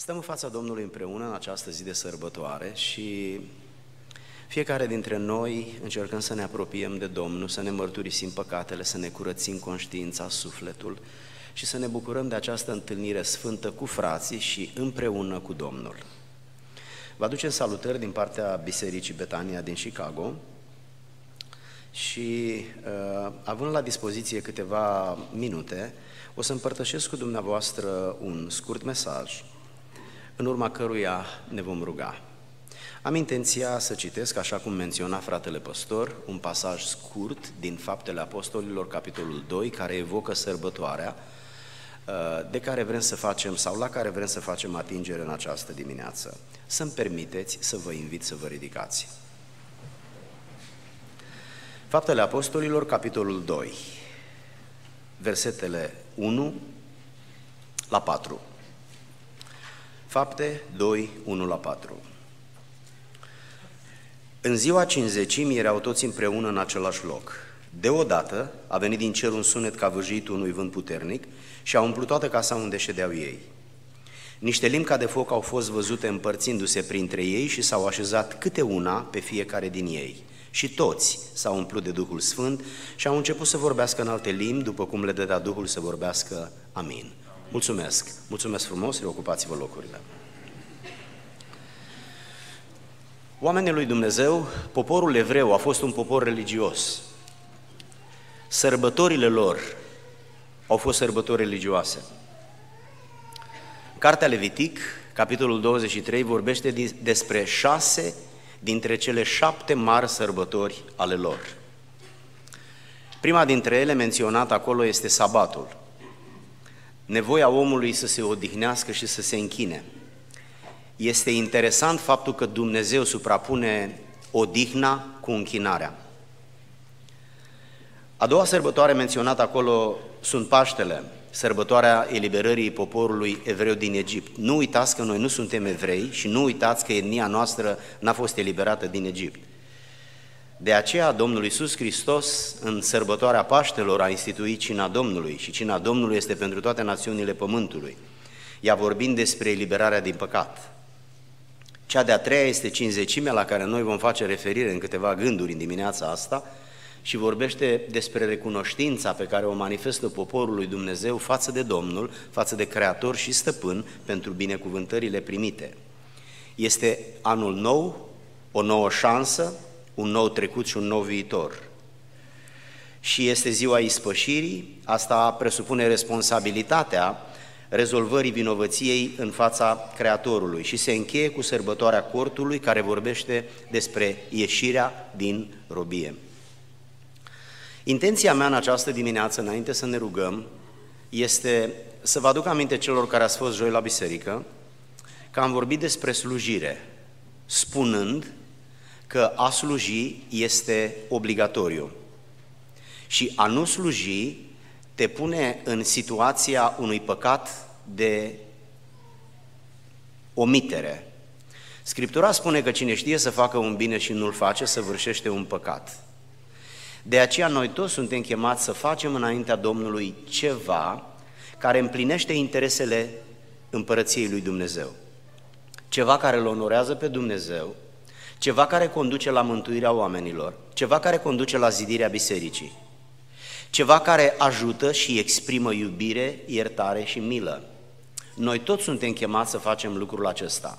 Stăm în fața Domnului împreună în această zi de sărbătoare și fiecare dintre noi încercăm să ne apropiem de Domnul, să ne mărturisim păcatele, să ne curățim conștiința, sufletul și să ne bucurăm de această întâlnire sfântă cu frații și împreună cu Domnul. Vă aducem salutări din partea Bisericii Betania din Chicago și uh, având la dispoziție câteva minute, o să împărtășesc cu dumneavoastră un scurt mesaj în urma căruia ne vom ruga. Am intenția să citesc, așa cum menționa fratele păstor, un pasaj scurt din Faptele Apostolilor, capitolul 2, care evocă sărbătoarea uh, de care vrem să facem sau la care vrem să facem atingere în această dimineață. Să-mi permiteți să vă invit să vă ridicați. Faptele Apostolilor, capitolul 2, versetele 1 la 4. Fapte 2, 1 la 4. În ziua cinzecimii erau toți împreună în același loc. Deodată a venit din cer un sunet ca vâjitul unui vânt puternic și a umplut toată casa unde ședeau ei. Niște limbi ca de foc au fost văzute împărțindu-se printre ei și s-au așezat câte una pe fiecare din ei. Și toți s-au umplut de Duhul Sfânt și au început să vorbească în alte limbi, după cum le dădea Duhul să vorbească. Amin. Mulțumesc! Mulțumesc frumos, reocupați-vă locurile. Oamenii lui Dumnezeu, poporul evreu a fost un popor religios. Sărbătorile lor au fost sărbători religioase. Cartea Levitic, capitolul 23, vorbește despre șase dintre cele șapte mari sărbători ale lor. Prima dintre ele menționată acolo este sabatul nevoia omului să se odihnească și să se închine. Este interesant faptul că Dumnezeu suprapune odihna cu închinarea. A doua sărbătoare menționată acolo sunt Paștele, sărbătoarea eliberării poporului evreu din Egipt. Nu uitați că noi nu suntem evrei și nu uitați că etnia noastră n-a fost eliberată din Egipt. De aceea Domnul Iisus Hristos în sărbătoarea Paștelor a instituit cina Domnului și cina Domnului este pentru toate națiunile pământului. Ea vorbind despre eliberarea din păcat. Cea de-a treia este cinzecimea la care noi vom face referire în câteva gânduri în dimineața asta și vorbește despre recunoștința pe care o manifestă poporul lui Dumnezeu față de Domnul, față de Creator și Stăpân pentru binecuvântările primite. Este anul nou, o nouă șansă, un nou trecut și un nou viitor. Și este ziua ispășirii, asta presupune responsabilitatea rezolvării vinovăției în fața Creatorului și se încheie cu sărbătoarea cortului care vorbește despre ieșirea din robie. Intenția mea în această dimineață, înainte să ne rugăm, este să vă aduc aminte celor care ați fost joi la biserică că am vorbit despre slujire, spunând că a sluji este obligatoriu. Și a nu sluji te pune în situația unui păcat de omitere. Scriptura spune că cine știe să facă un bine și nu-l face, săvârșește un păcat. De aceea noi toți suntem chemați să facem înaintea Domnului ceva care împlinește interesele împărăției lui Dumnezeu. Ceva care îl onorează pe Dumnezeu, ceva care conduce la mântuirea oamenilor, ceva care conduce la zidirea bisericii, ceva care ajută și exprimă iubire, iertare și milă. Noi toți suntem chemați să facem lucrul acesta.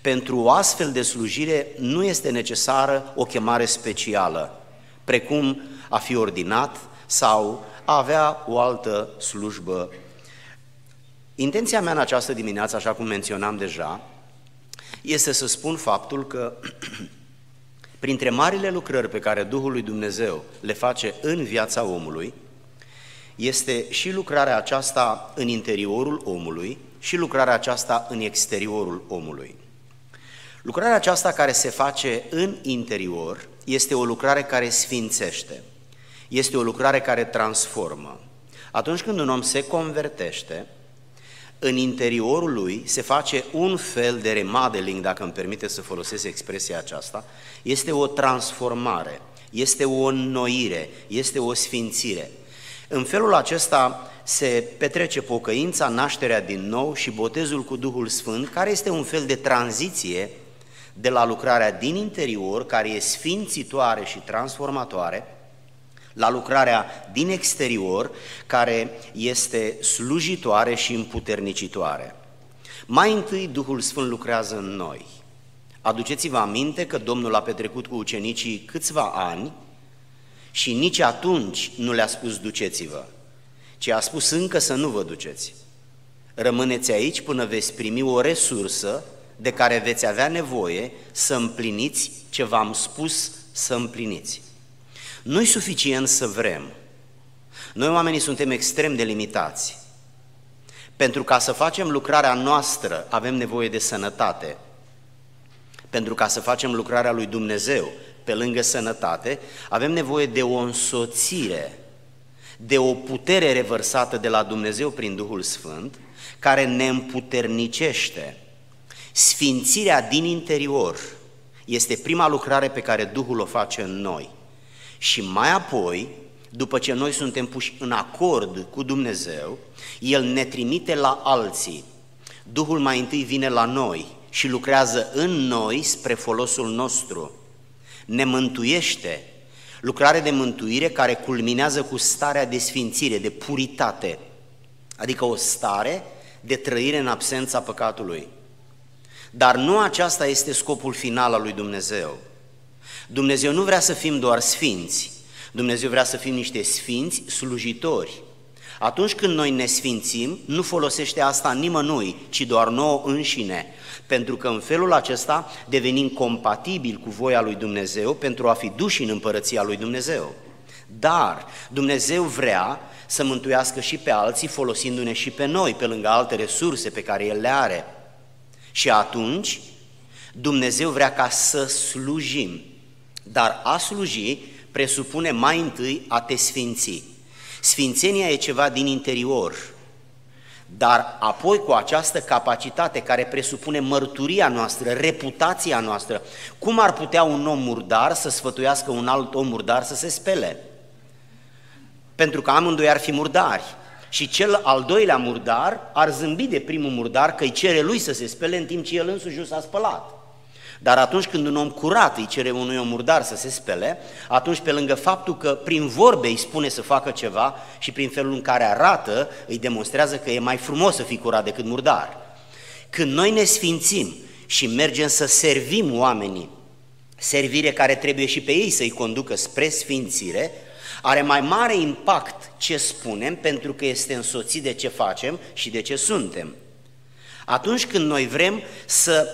Pentru o astfel de slujire nu este necesară o chemare specială, precum a fi ordinat sau a avea o altă slujbă. Intenția mea în această dimineață, așa cum menționam deja, este să spun faptul că printre marile lucrări pe care Duhul lui Dumnezeu le face în viața omului, este și lucrarea aceasta în interiorul omului și lucrarea aceasta în exteriorul omului. Lucrarea aceasta care se face în interior este o lucrare care sfințește, este o lucrare care transformă. Atunci când un om se convertește, în interiorul lui se face un fel de remodeling, dacă îmi permite să folosesc expresia aceasta, este o transformare, este o înnoire, este o sfințire. În felul acesta se petrece pocăința, nașterea din nou și botezul cu Duhul Sfânt, care este un fel de tranziție de la lucrarea din interior, care e sfințitoare și transformatoare, la lucrarea din exterior, care este slujitoare și împuternicitoare. Mai întâi Duhul Sfânt lucrează în noi. Aduceți-vă aminte că Domnul a petrecut cu ucenicii câțiva ani și nici atunci nu le-a spus duceți-vă, ci a spus încă să nu vă duceți. Rămâneți aici până veți primi o resursă de care veți avea nevoie să împliniți ce v-am spus să împliniți. Nu-i suficient să vrem. Noi oamenii suntem extrem de limitați. Pentru ca să facem lucrarea noastră avem nevoie de sănătate. Pentru ca să facem lucrarea lui Dumnezeu pe lângă sănătate, avem nevoie de o însoțire, de o putere revărsată de la Dumnezeu prin Duhul Sfânt, care ne împuternicește. Sfințirea din interior este prima lucrare pe care Duhul o face în noi. Și mai apoi, după ce noi suntem puși în acord cu Dumnezeu, El ne trimite la alții. Duhul mai întâi vine la noi și lucrează în noi spre folosul nostru. Ne mântuiește, lucrare de mântuire care culminează cu starea de sfințire, de puritate, adică o stare de trăire în absența păcatului. Dar nu aceasta este scopul final al lui Dumnezeu. Dumnezeu nu vrea să fim doar sfinți, Dumnezeu vrea să fim niște sfinți slujitori. Atunci când noi ne sfințim, nu folosește asta nimănui, ci doar nouă înșine, pentru că în felul acesta devenim compatibili cu voia lui Dumnezeu pentru a fi duși în împărăția lui Dumnezeu. Dar Dumnezeu vrea să mântuiască și pe alții folosindu-ne și pe noi, pe lângă alte resurse pe care El le are. Și atunci Dumnezeu vrea ca să slujim. Dar a sluji presupune mai întâi a te sfinți. Sfințenia e ceva din interior, dar apoi cu această capacitate care presupune mărturia noastră, reputația noastră, cum ar putea un om murdar să sfătuiască un alt om murdar să se spele? Pentru că amândoi ar fi murdari. Și cel al doilea murdar ar zâmbi de primul murdar că îi cere lui să se spele în timp ce el însuși nu s-a spălat. Dar atunci când un om curat îi cere unui om murdar să se spele, atunci pe lângă faptul că prin vorbe îi spune să facă ceva și prin felul în care arată, îi demonstrează că e mai frumos să fii curat decât murdar. Când noi ne sfințim și mergem să servim oamenii, servire care trebuie și pe ei să-i conducă spre sfințire, are mai mare impact ce spunem pentru că este însoțit de ce facem și de ce suntem. Atunci când noi vrem să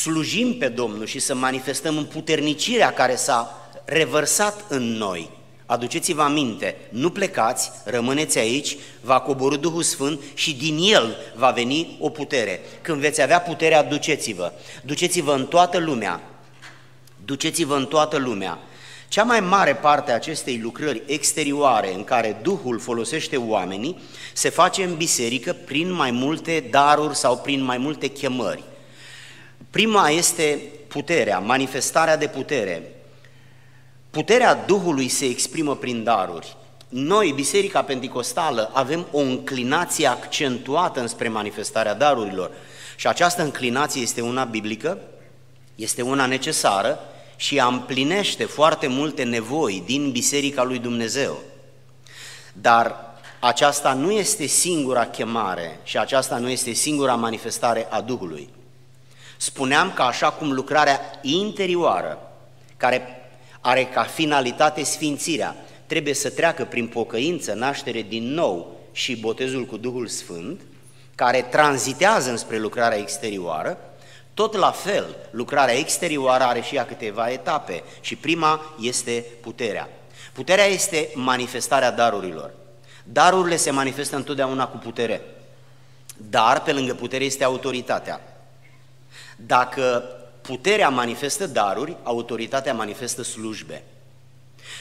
slujim pe Domnul și să manifestăm împuternicirea care s-a revărsat în noi. Aduceți-vă aminte, nu plecați, rămâneți aici, va coborâ Duhul Sfânt și din El va veni o putere. Când veți avea puterea, duceți-vă. Duceți-vă în toată lumea. Duceți-vă în toată lumea. Cea mai mare parte a acestei lucrări exterioare în care Duhul folosește oamenii se face în biserică prin mai multe daruri sau prin mai multe chemări. Prima este puterea, manifestarea de putere. Puterea Duhului se exprimă prin daruri. Noi, Biserica Pentecostală, avem o înclinație accentuată înspre manifestarea darurilor și această înclinație este una biblică, este una necesară și împlinește foarte multe nevoi din Biserica lui Dumnezeu. Dar aceasta nu este singura chemare și aceasta nu este singura manifestare a Duhului. Spuneam că așa cum lucrarea interioară, care are ca finalitate sfințirea, trebuie să treacă prin pocăință, naștere din nou și botezul cu Duhul Sfânt, care tranzitează înspre lucrarea exterioară, tot la fel, lucrarea exterioară are și ea câteva etape și prima este puterea. Puterea este manifestarea darurilor. Darurile se manifestă întotdeauna cu putere, dar pe lângă putere este autoritatea. Dacă puterea manifestă daruri, autoritatea manifestă slujbe.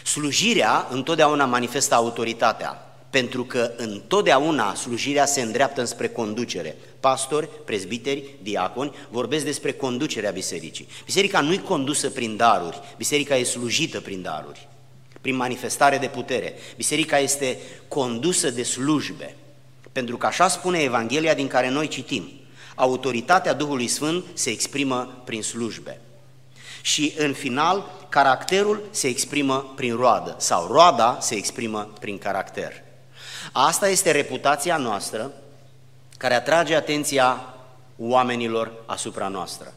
Slujirea întotdeauna manifestă autoritatea, pentru că întotdeauna slujirea se îndreaptă înspre conducere. Pastori, prezbiteri, diaconi vorbesc despre conducerea bisericii. Biserica nu-i condusă prin daruri, biserica e slujită prin daruri. prin manifestare de putere. Biserica este condusă de slujbe, pentru că așa spune Evanghelia din care noi citim. Autoritatea Duhului Sfânt se exprimă prin slujbe. Și în final, caracterul se exprimă prin roadă sau roada se exprimă prin caracter. Asta este reputația noastră care atrage atenția oamenilor asupra noastră.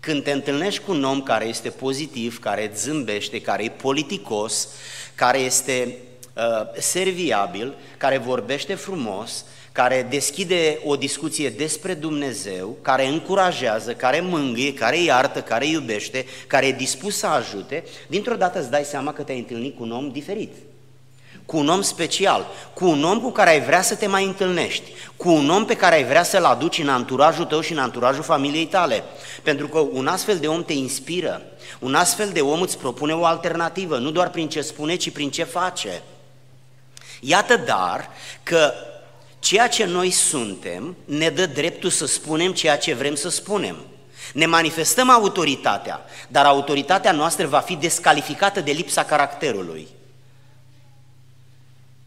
Când te întâlnești cu un om care este pozitiv, care îți zâmbește, care e politicos, care este uh, serviabil, care vorbește frumos, care deschide o discuție despre Dumnezeu, care încurajează, care mângâie, care iartă, care iubește, care e dispus să ajute, dintr-o dată îți dai seama că te-ai întâlnit cu un om diferit cu un om special, cu un om cu care ai vrea să te mai întâlnești, cu un om pe care ai vrea să-l aduci în anturajul tău și în anturajul familiei tale. Pentru că un astfel de om te inspiră, un astfel de om îți propune o alternativă, nu doar prin ce spune, ci prin ce face. Iată dar că ceea ce noi suntem ne dă dreptul să spunem ceea ce vrem să spunem. Ne manifestăm autoritatea, dar autoritatea noastră va fi descalificată de lipsa caracterului.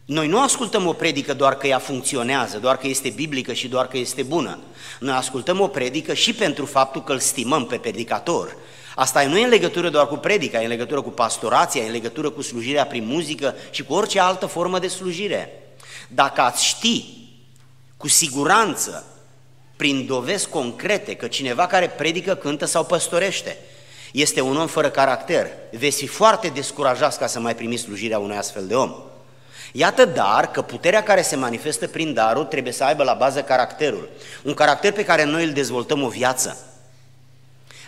Noi nu ascultăm o predică doar că ea funcționează, doar că este biblică și doar că este bună. Noi ascultăm o predică și pentru faptul că îl stimăm pe predicator. Asta nu e în legătură doar cu predica, e în legătură cu pastorația, e în legătură cu slujirea prin muzică și cu orice altă formă de slujire. Dacă ați ști cu siguranță, prin dovezi concrete, că cineva care predică, cântă sau păstorește, este un om fără caracter, veți fi foarte descurajați ca să mai primiți slujirea unui astfel de om. Iată dar că puterea care se manifestă prin darul trebuie să aibă la bază caracterul. Un caracter pe care noi îl dezvoltăm o viață.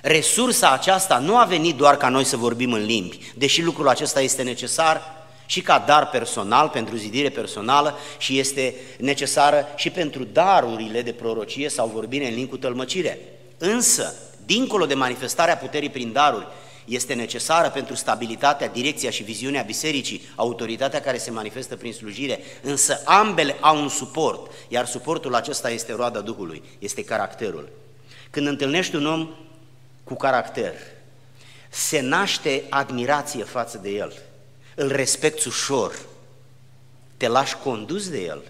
Resursa aceasta nu a venit doar ca noi să vorbim în limbi, deși lucrul acesta este necesar și ca dar personal, pentru zidire personală și este necesară și pentru darurile de prorocie sau vorbire în limbi cu tălmăcire. Însă, dincolo de manifestarea puterii prin daruri, este necesară pentru stabilitatea, direcția și viziunea bisericii, autoritatea care se manifestă prin slujire, însă ambele au un suport, iar suportul acesta este roada Duhului, este caracterul. Când întâlnești un om cu caracter, se naște admirație față de el, îl respecti ușor, te lași condus de el,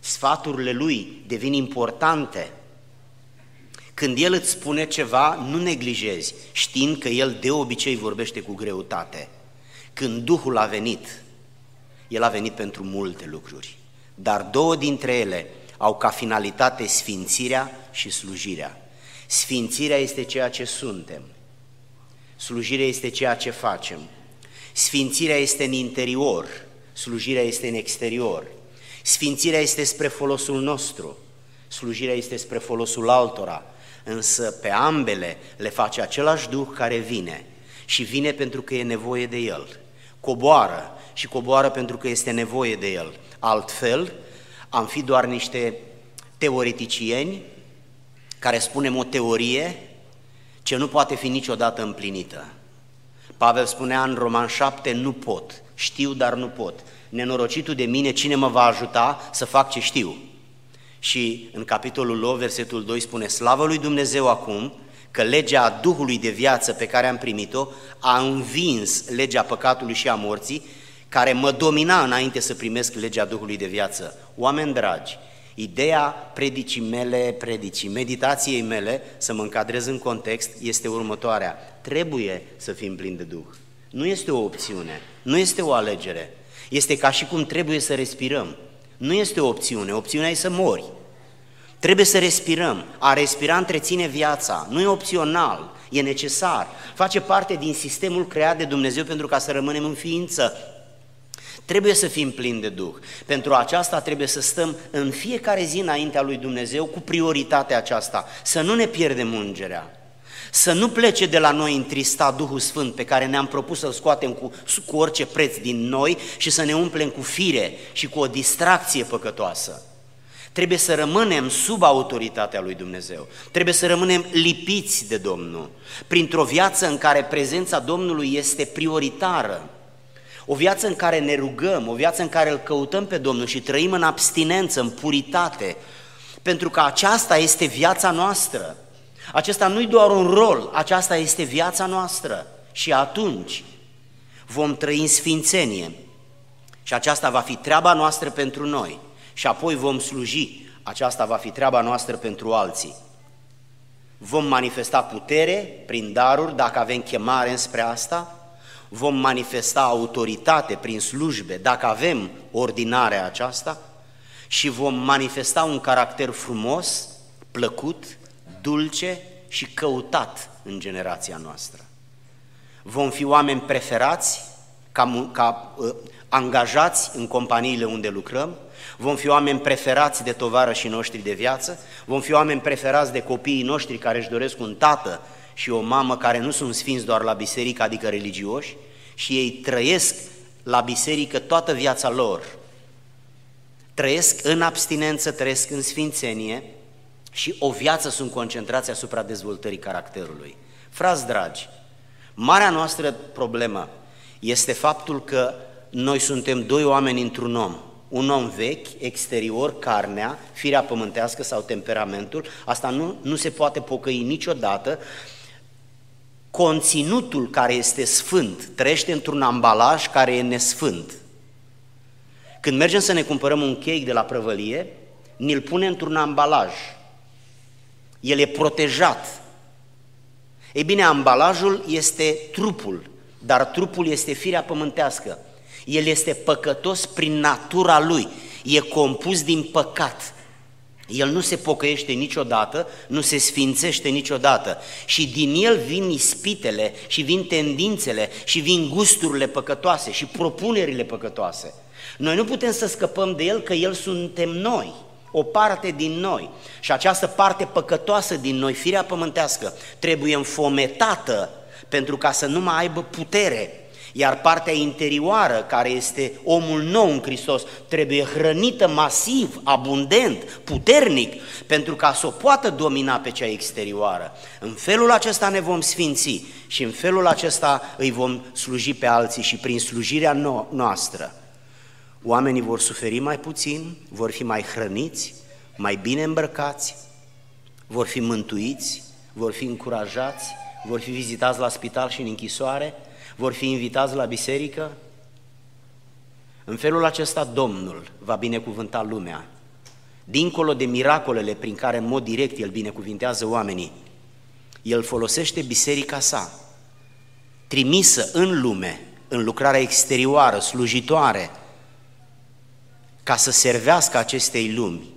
sfaturile lui devin importante, când El îți spune ceva, nu neglijezi, știind că El de obicei vorbește cu greutate. Când Duhul a venit, El a venit pentru multe lucruri, dar două dintre ele au ca finalitate sfințirea și slujirea. Sfințirea este ceea ce suntem, slujirea este ceea ce facem. Sfințirea este în interior, slujirea este în exterior. Sfințirea este spre folosul nostru, slujirea este spre folosul altora însă pe ambele le face același Duh care vine și vine pentru că e nevoie de El. Coboară și coboară pentru că este nevoie de El. Altfel, am fi doar niște teoreticieni care spunem o teorie ce nu poate fi niciodată împlinită. Pavel spunea în Roman 7, nu pot, știu, dar nu pot. Nenorocitul de mine, cine mă va ajuta să fac ce știu? Și în capitolul 8, versetul 2 spune, Slavă lui Dumnezeu acum, că legea Duhului de viață pe care am primit-o a învins legea păcatului și a morții, care mă domina înainte să primesc legea Duhului de viață. Oameni dragi, ideea predicii mele, predicii, meditației mele, să mă încadrez în context, este următoarea. Trebuie să fim plini de Duh. Nu este o opțiune, nu este o alegere. Este ca și cum trebuie să respirăm. Nu este o opțiune, opțiunea e să mori. Trebuie să respirăm. A respira întreține viața, nu e opțional, e necesar. Face parte din sistemul creat de Dumnezeu pentru ca să rămânem în ființă. Trebuie să fim plini de Duh. Pentru aceasta trebuie să stăm în fiecare zi înaintea lui Dumnezeu cu prioritatea aceasta, să nu ne pierdem ungerea, să nu plece de la noi întristat Duhul Sfânt pe care ne-am propus să-L scoatem cu, cu orice preț din noi și să ne umplem cu fire și cu o distracție păcătoasă. Trebuie să rămânem sub autoritatea lui Dumnezeu. Trebuie să rămânem lipiți de Domnul, printr-o viață în care prezența Domnului este prioritară. O viață în care ne rugăm, o viață în care îl căutăm pe Domnul și trăim în abstinență, în puritate, pentru că aceasta este viața noastră. Acesta nu e doar un rol, aceasta este viața noastră. Și atunci, vom trăi în sfințenie și aceasta va fi treaba noastră pentru noi și apoi vom sluji, aceasta va fi treaba noastră pentru alții. Vom manifesta putere prin daruri dacă avem chemare înspre asta, vom manifesta autoritate prin slujbe dacă avem ordinarea aceasta și vom manifesta un caracter frumos, plăcut, dulce și căutat în generația noastră. Vom fi oameni preferați ca, ca uh, angajați în companiile unde lucrăm, vom fi oameni preferați de tovarășii noștri de viață, vom fi oameni preferați de copiii noștri care își doresc un tată și o mamă care nu sunt sfinți doar la biserică, adică religioși, și ei trăiesc la biserică toată viața lor. Trăiesc în abstinență, trăiesc în sfințenie și o viață sunt concentrați asupra dezvoltării caracterului. Frați dragi, marea noastră problemă este faptul că noi suntem doi oameni într-un om. Un om vechi, exterior, carnea, firea pământească sau temperamentul, asta nu, nu se poate pocăi niciodată. Conținutul care este sfânt trăiește într-un ambalaj care e nesfânt. Când mergem să ne cumpărăm un cake de la prăvălie, ni-l pune într-un ambalaj. El e protejat. Ei bine, ambalajul este trupul, dar trupul este firea pământească. El este păcătos prin natura lui, e compus din păcat. El nu se pocăiește niciodată, nu se sfințește niciodată și din el vin ispitele și vin tendințele și vin gusturile păcătoase și propunerile păcătoase. Noi nu putem să scăpăm de el că el suntem noi, o parte din noi. Și această parte păcătoasă din noi, firea pământească, trebuie înfometată pentru ca să nu mai aibă putere iar partea interioară, care este omul nou în Hristos, trebuie hrănită masiv, abundent, puternic, pentru ca să o poată domina pe cea exterioară. În felul acesta ne vom sfinți și în felul acesta îi vom sluji pe alții și prin slujirea no- noastră. Oamenii vor suferi mai puțin, vor fi mai hrăniți, mai bine îmbrăcați, vor fi mântuiți, vor fi încurajați, vor fi vizitați la spital și în închisoare, vor fi invitați la biserică? În felul acesta Domnul va binecuvânta lumea. Dincolo de miracolele prin care în mod direct El binecuvintează oamenii, El folosește biserica sa, trimisă în lume, în lucrarea exterioară, slujitoare, ca să servească acestei lumi.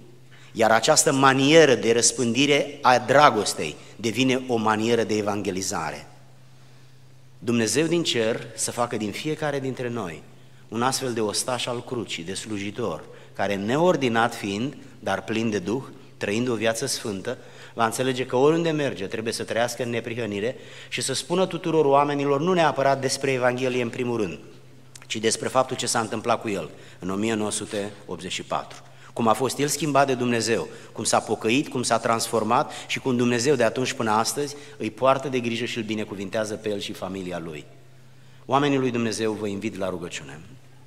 Iar această manieră de răspândire a dragostei devine o manieră de evangelizare. Dumnezeu din cer să facă din fiecare dintre noi un astfel de ostaș al crucii, de slujitor, care neordinat fiind, dar plin de Duh, trăind o viață sfântă, va înțelege că oriunde merge trebuie să trăiască în neprihănire și să spună tuturor oamenilor nu neapărat despre Evanghelie în primul rând, ci despre faptul ce s-a întâmplat cu el în 1984 cum a fost el schimbat de Dumnezeu, cum s-a pocăit, cum s-a transformat și cum Dumnezeu de atunci până astăzi îi poartă de grijă și îl binecuvintează pe el și familia lui. Oamenii lui Dumnezeu vă invit la rugăciune.